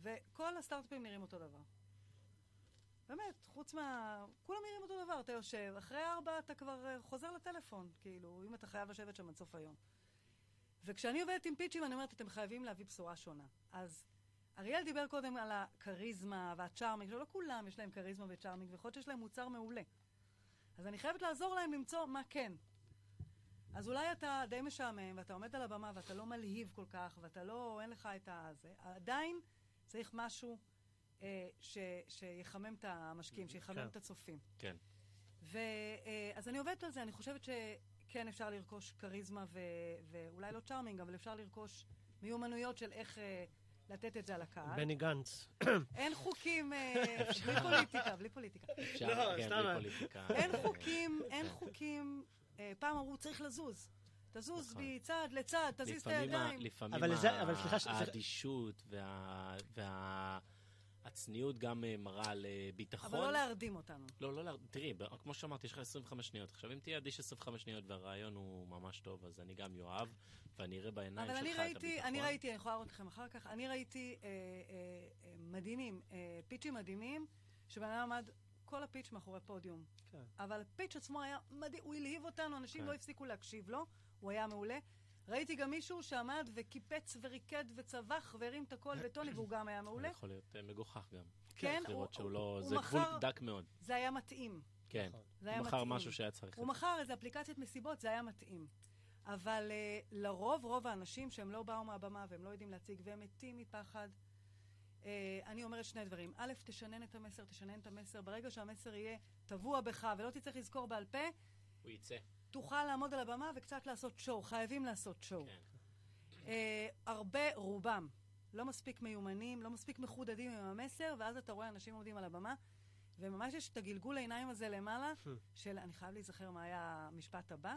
וכל הסטארט-אפים נראים אותו דבר. באמת, חוץ מה... כולם נראים אותו דבר, אתה יושב, אחרי ארבע אתה כבר חוזר לטלפון, כאילו, אם אתה חייב לשבת שם עד סוף היום. וכשאני עובדת עם פיצ'ים, אני אומרת, אתם חייבים להביא בשורה שונה. אז אריאל דיבר קודם על הכריזמה והצ'ארמינג, שלא כולם יש להם כריזמה וצ'ארמינג, ויכול להיות שיש להם מוצר מעולה. אז אני חייבת לעזור להם למצוא מה כן. אז אולי אתה די משעמם, ואתה עומד על הבמה, ואתה לא מלהיב כל כך, ואתה לא, אין לך את הזה, עדיין צריך משהו אה, ש, שיחמם את המשקיעים, שיחמם כן. את הצופים. כן. ואז אני עובדת על זה, אני חושבת שכן אפשר לרכוש כריזמה ו, ואולי לא צ'ארמינג, אבל אפשר לרכוש מיומנויות של איך אה, לתת את זה על הקהל. בני גנץ. אין חוקים, אה, בלי פוליטיקה, בלי פוליטיקה. אפשר, לא, כן, סתם. בלי פוליטיקה. אין חוקים, אין כן. חוקים. אה, פעם אמרו, צריך לזוז. תזוז נכון. מצד לצד, תזיז את הידיים. לפעמים אבל ה- זה- אבל סליחה ש- זה- האדישות וה- וה- הצניעות גם אה, מראה על אה, ביטחון. אבל לא להרדים אותנו. לא, לא, להר- תראי, כמו שאמרתי, יש לך 25 שניות. עכשיו, אם תהיה אדיש 25 שניות והרעיון הוא ממש טוב, אז אני גם יואב, ואני אראה בעיניים אבל שלך אני את ראיתי, הביטחון. אני ראיתי, אני יכולה להראות לכם אחר כך, אני ראיתי אה, אה, אה, מדהימים, אה, פיצ'ים מדהימים, שבן אדם עמד כל הפיץ' מאחורי פודיום. כן. אבל הפיץ' עצמו היה מדהים, הוא הלהיב אותנו, אנשים כן. לא הפסיקו להקשיב לו, הוא היה מעולה. ראיתי גם מישהו שעמד וקיפץ וריקד וצווח והרים את הקול בטוני, והוא גם היה מעולה. יכול להיות אה, מגוחך גם. כן, צריך לראות הוא- שהוא לא... הוא זה גבול דק מאוד. זה היה מתאים. כן. נכון. זה היה הוא מכר. משהו שהיה צריך. הוא מכר איזה אפליקציית מסיבות, זה היה מתאים. אבל uh, לרוב, רוב האנשים שהם לא באו מהבמה והם לא יודעים להציג והם מתים מפחד, uh, אני אומרת שני דברים. א', תשנן את המסר, תשנן את המסר. ברגע שהמסר יהיה טבוע בך ולא תצטרך לזכור בעל פה, הוא יצא. תוכל לעמוד על הבמה וקצת לעשות שואו. חייבים לעשות שואו. כן. אה, הרבה, רובם, לא מספיק מיומנים, לא מספיק מחודדים עם המסר, ואז אתה רואה אנשים עומדים על הבמה, וממש יש את הגלגול העיניים הזה למעלה, של אני חייב להיזכר מה היה המשפט הבא.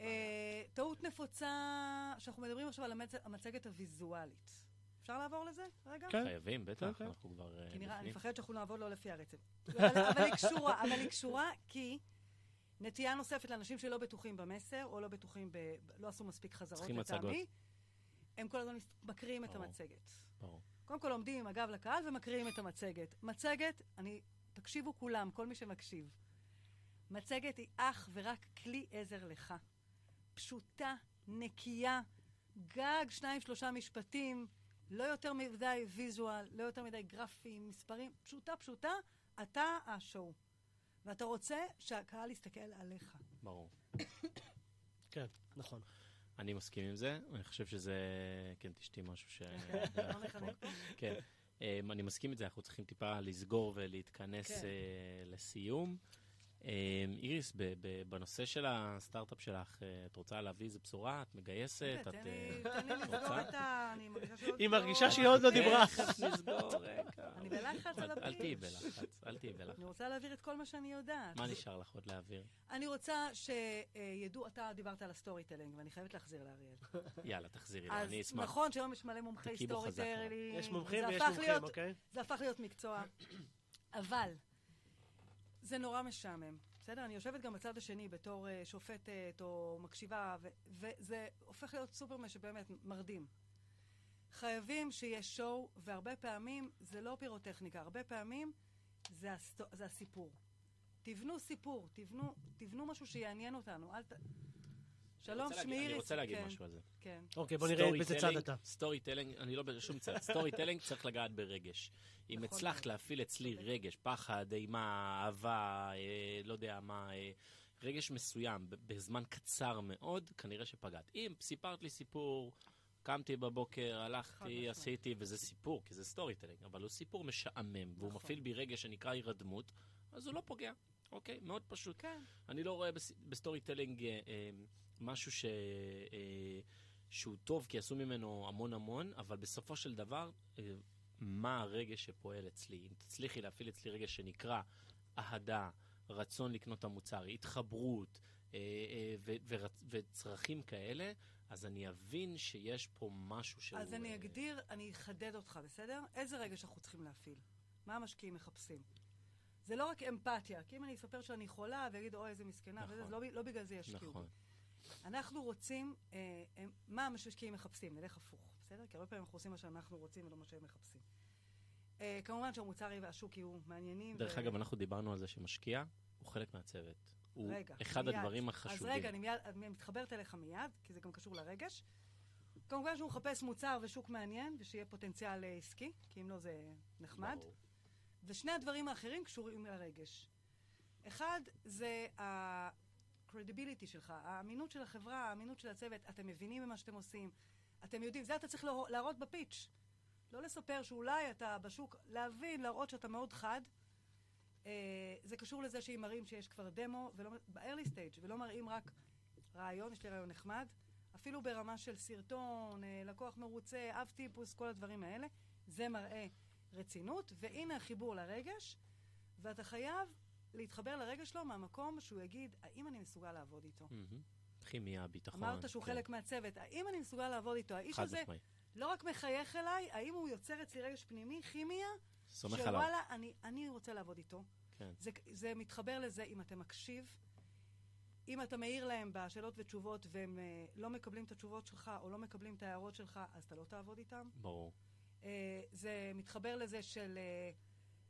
אה, טעות נפוצה, שאנחנו מדברים עכשיו על המצ- המצגת הוויזואלית. אפשר לעבור לזה רגע? כן. חייבים, בטח, כן. אנחנו כבר אה, כי נראה, אני. מפחדת שאנחנו נעבוד לא לפי הרצף. אבל, אבל היא קשורה, אבל היא קשורה כי נטייה נוספת לאנשים שלא בטוחים במסר, או לא בטוחים ב... לא עשו מספיק חזרות צריכים מצגות. לטעמי, הם כל הזמן מקריאים את. המצגת. ברור. קודם כל עומדים עם הגב לקהל ומקריאים את המצגת. מצגת, אני... תקשיבו כולם, כל מי שמקשיב. מצגת היא אך ורק כלי עזר לך. פשוטה, נקייה, גג שניים, שלושה משפטים, לא יותר מדי ויזואל, לא יותר מדי גרפים, מספרים, פשוטה, פשוטה, אתה השואו. ואתה רוצה שהקהל יסתכל עליך. ברור. כן, נכון. אני מסכים עם זה, אני חושב שזה... כן, תשתי משהו ש... לא? כן. אמ, אני מסכים עם זה, אנחנו צריכים טיפה לסגור ולהתכנס כן. אה, לסיום. אמ, איריס, בנושא של הסטארט-אפ שלך, אה, את רוצה להביא איזה בשורה? את מגייסת? את... תן אה, לי- תן לי לסגור רוצה? את ה... אני מרגישה שעוד היא לא- מרגישה שהיא עוד לא דיברה. תכף נסגור, רגע. אני בלחץ על אל- אל תהיי. בלחץ, אל תהיי בלחץ. אני רוצה להעביר את כל מה שאני יודעת. מה נשאר לך עוד להעביר? אני רוצה שידעו, אתה דיברת על ה storytelling, ואני חייבת להחזיר לאריאל. יאללה, תחזירי לו, אז אני אשמח. נכון שהיום יש מלא מומחי story. telling. יש מומחים זה ויש מומחים, אוקיי? זה הפך להיות מקצוע. אבל, זה נורא משעמם. בסדר? אני יושבת גם בצד השני בתור אה, שופטת או מקשיבה, ו- וזה הופך להיות סופר מש... באמת מרדים. חייבים שיהיה show, והרבה פעמים זה לא פירוטכניקה, הרבה פעמים זה, הסטו... זה הסיפור. תבנו סיפור, תבנו, תבנו משהו שיעניין אותנו, אל ת... שלום, שמי איריס. אני רוצה להגיד כן, משהו על זה. כן. אוקיי, בוא נראה באיזה צד אתה. storytelling, אני לא בשום צד. storytelling צריך לגעת ברגש. אם נכון הצלחת. להפעיל אצלי צודק. רגש, פחד, אימה, אהבה, אה, לא יודע מה, אה, רגש מסוים בזמן קצר מאוד, כנראה שפגעת. אם סיפרת לי סיפור, קמתי בבוקר, הלכתי. עשיתי, וזה סיפור, כי זה storytelling, אבל הוא סיפור משעמם, והוא נכון. מפעיל בי רגש שנקרא הירדמות, אז הוא לא פוגע. אוקיי? מאוד פשוט. כן. אני לא רואה בס- ב storytelling אה, אה, משהו ש... אה, שהוא טוב, כי עשו ממנו המון המון, אבל בסופו של דבר, אה, מה הרגש שפועל אצלי? אם תצליחי להפעיל אצלי רגש שנקרא אהדה, רצון לקנות את המוצר, התחברות אה, אה, ו- ורצ- וצרכים כאלה, אז אני אבין שיש פה משהו שהוא... אז אני אה, אגדיר, אני אחדד אותך, בסדר? איזה רגש אנחנו צריכים להפעיל? מה המשקיעים מחפשים? זה לא רק אמפתיה, כי אם אני אספר שאני חולה ויגיד, אוי, איזה מסכנה, נכון. וזה, לא, לא בגלל זה ישקיעו. נכון. אנחנו רוצים, אה, אה, מה המשקיעים מחפשים? נלך הפוך, בסדר? כי הרבה פעמים אנחנו עושים מה שאנחנו רוצים ולא מה שהם מחפשים. אה, כמובן שהמוצר והשוק יהיו מעניינים. דרך ו- אגב, אנחנו דיברנו על זה שמשקיע הוא חלק מהצוות. הוא רגע, אחד מיד. הדברים אז החשובים. רגע, אני מיד אני מתחברת אליך מיד, כי זה גם קשור לרגש. כמובן שהוא מחפש מוצר ושוק מעניין, ושיהיה פוטנציאל אה, עסקי, כי אם לא זה נחמד. ברור. ושני הדברים האחרים קשורים לרגש. אחד זה ה-credibility שלך, האמינות של החברה, האמינות של הצוות, אתם מבינים במה שאתם עושים, אתם יודעים, זה אתה צריך להראות- בפיץ'. לא לספר שאולי אתה בשוק, להבין, להראות שאתה מאוד חד. אה, זה קשור לזה שאם מראים שיש כבר דמו, ולא, ב-early stage, ולא מראים רק רעיון, יש לי רעיון נחמד, אפילו ברמה של סרטון, אה, לקוח מרוצה, אב טיפוס, כל הדברים האלה, זה מראה רצינות, והנה החיבור לרגש, ואתה חייב להתחבר לרגש שלו מהמקום שהוא יגיד, האם אני מסוגל לעבוד איתו? כימיה, ביטחון. אמרת שהוא כן. חלק מהצוות, האם אני מסוגל לעבוד איתו? האיש הזה משמעי. לא רק מחייך אליי, האם הוא יוצר אצלי רגש פנימי, כימיה, סומך עליו. שוואלה, אני, אני רוצה לעבוד איתו. כן. זה, זה מתחבר לזה אם אתה מקשיב, אם אתה מעיר להם בשאלות ותשובות והם אה, לא מקבלים את התשובות שלך או לא מקבלים את ההערות שלך, אז אתה לא תעבוד איתם. ברור. אה, זה מתחבר לזה של אה,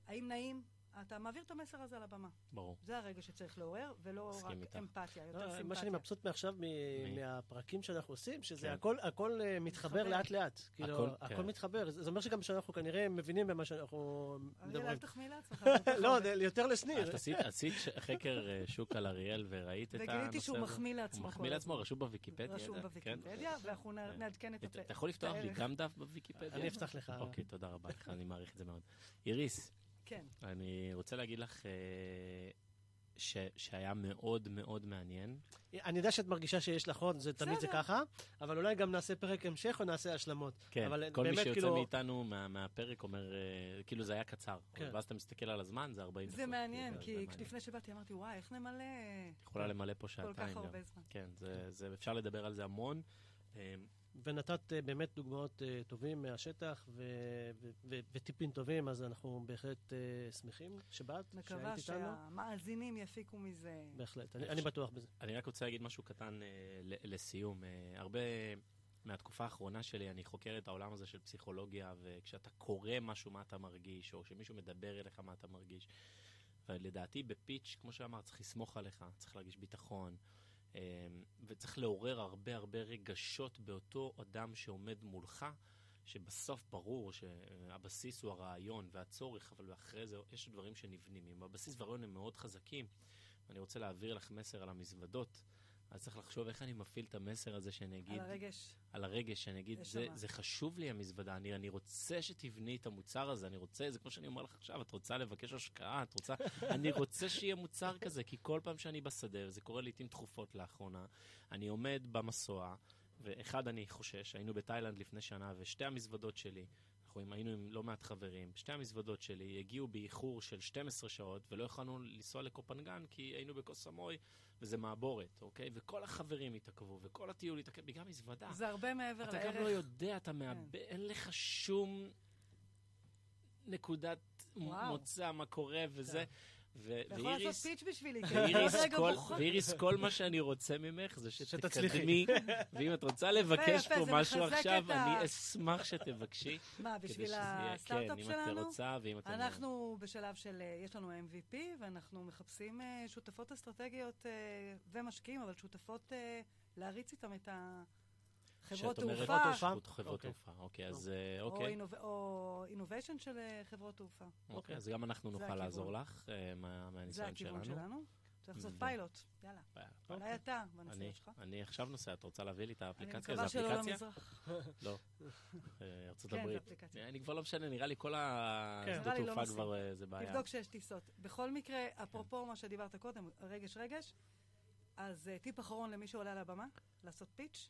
האם נעים? אתה מעביר את המסר הזה על הבמה. ברור. זה הרגע שצריך לעורר, ולא רק איתך. אמפתיה, יותר לא, מה שאני סימפתיה. מבסוט מעכשיו מ-? מהפרקים שאנחנו עושים, שזה כן. הכל הכל אה, מתחבר מתחבר. לאט לאט. כאילו, הכל, הכל כן. מתחבר. זה זה אומר שגם שאנחנו כנראה מבינים במה שאנחנו אריאל, אל מדברים. תחמיא לעצמך. לא, זה יותר לשניר. את עשית- חקר אה, שוק על אריאל וראית את הנושא הזה? וגיליתי שהוא מחמיא לעצמו. הוא מחמיא לעצמו. רשום בוויקיפדיה? רשום כן? בוויקיפדיה, ואנחנו כן. נעדכן את אתה הפ... אתה יכול לפתוח לי. גם דף בוויקיפדיה? אני אפתח לך. אוקיי, תודה רבה לך, אני מעריך את זה מאוד. איריס, כן. אני רוצה להגיד לך אה, ש, שהיה מאוד מאוד מעניין. אני יודע שאת מרגישה שיש לך עוד, זה תמיד זה. ככה, אבל אולי גם נעשה פרק המשך או נעשה השלמות. כן, אבל כל מי באמת, שיוצא כאילו- מאיתנו מה, מהפרק אומר, אה, כאילו זה היה קצר. כן. ואז אתה מסתכל על הזמן, זה 40 דקות. זה מעניין, כי זה מעניין. לפני שבאתי אמרתי, וואי, איך נמלא יכולה למלא פה כל שעתיים. כך גם. הרבה זמן. כן, זה, זה, אפשר לדבר על זה המון. ונתת אה, באמת דוגמאות אה, טובים מהשטח ו- ו- ו- וטיפים טובים, אז אנחנו בהחלט אה, שמחים שבאת, מקווה שהיית איתנו. שהמאזינים יפיקו מזה. בהחלט, אני אני בטוח בזה. אני רק רוצה להגיד משהו קטן אה, לסיום. אה, הרבה מהתקופה האחרונה שלי, אני חוקר את העולם הזה של פסיכולוגיה, וכשאתה קורא משהו, מה אתה מרגיש, או כשמישהו מדבר אליך, מה אתה מרגיש. ולדעתי בפיץ', כמו שאמרת, צריך לסמוך עליך, צריך להרגיש ביטחון, וצריך לעורר הרבה הרבה רגשות באותו אדם שעומד מולך, שבסוף ברור שהבסיס הוא הרעיון והצורך, אבל אחרי זה יש דברים שנבנים. אם הבסיס והרעיון הם מאוד חזקים, ואני רוצה להעביר לך מסר על המזוודות, אז צריך לחשוב איך אני מפעיל את המסר הזה שאני אגיד, על הרגש. על הרגש, שאני אגיד, זה. זה חשוב לי המזוודה, אני, אני רוצה שתבני את המוצר הזה, אני רוצה, זה כמו שאני אומר לך עכשיו, את רוצה לבקש השקעה, את רוצה, אני רוצה שיהיה מוצר כזה, כי כל פעם שאני בשדה, וזה קורה לעיתים תכופות לאחרונה, אני עומד במסוע, ואחד, אני חושש, היינו בתאילנד לפני שנה, ושתי המזוודות שלי, אנחנו היינו עם לא מעט חברים, שתי המזוודות שלי הגיעו באיחור של 12 שעות, ולא יכולנו לנסוע לקופנגן, כי היינו בקוסמוי, וזה מעבורת, אוקיי? וכל החברים התעכבו, וכל הטיול התעכב, בגלל מזוודה. זה הרבה מעבר אתה לערך. גם לא יודע, אתה מאבד, אין לך שום נקודת וואו. מוצא, מה קורה וזה. ו- אתה יכול לעשות ואיריס, פיץ' בשבילי, כי ואיריס, אני רגע כל- בוכה. ואיריס, כל מה שאני רוצה ממך זה. שתקדמי, ואם את רוצה לבקש פה משהו עכשיו, את ה- אני אשמח שתבקשי. מה, בשביל הסטארט-אפ כן, אם שלנו? את רוצה, ואם אתם... אנחנו בשלב של, אה, יש לנו MVP, ואנחנו מחפשים אה, שותפות אסטרטגיות אה, ומשקיעים, אבל שותפות להריץ איתם את החברות שאת אומרת תעופה, תעופה? חברות- חברות אוקיי. תעופה, אוקיי, אז אה, או אוקיי. או אינוביישן של אה, חברות תעופה. אוקיי, אז גם אנחנו זה נוכל. לעזור לך אה, מה- זה מהניסיון הכיוון שלנו. שלנו. צריך לעשות פיילוט, יאללה. אולי אתה, אני, בניסיון שלך. אני עכשיו נוסע, את רוצה להביא לי את אני האפליקציה? מקווה זה שלא? למזרח. לא. אה, ארצות כן, זה הברית. אפליקציה. אני כבר לא משנה, נראה לי כל כן. השדות נראה לי לא תעופה. כבר אה, זה בעיה. תבדוק שיש טיסות. בכל מקרה, אפרופו מה שדיברת קודם, רגש רגש, אז אה, טיפ אחרון למי שעולה לבמה, לעשות פיץ',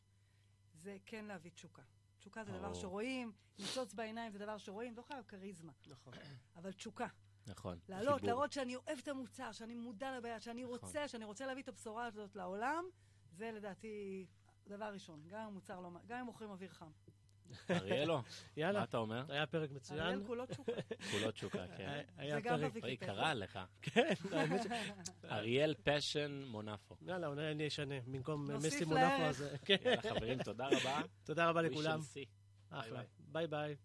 זה כן להביא תשוקה. תשוקה זה דבר. שרואים, ניצוץ בעיניים זה דבר שרואים, לא חייב כריזמה, נכון. אבל תשוקה. נכון. לעלות. להראות שאני אוהב את המוצר, שאני מודע לבעיה, שאני נכון. רוצה, שאני רוצה להביא את הבשורה הזאת לעולם, זה לדעתי דבר ראשון. גם אם לא... גם אם מוכרים אוויר חם. אריאלו, מה אתה אומר? היה פרק מצוין. אריאל כולו תשוקה. כולו תשוקה, כן. היה זה גם בוויקיפדיה. קרה לך. כן, האמת ש... אריאל פשן מונפו. יאללה, אולי אני אשנה, במקום מסי מונפו. אז... כן, יאללה, חברים, תודה רבה. תודה רבה לכולם. אחלה. ביי ביי.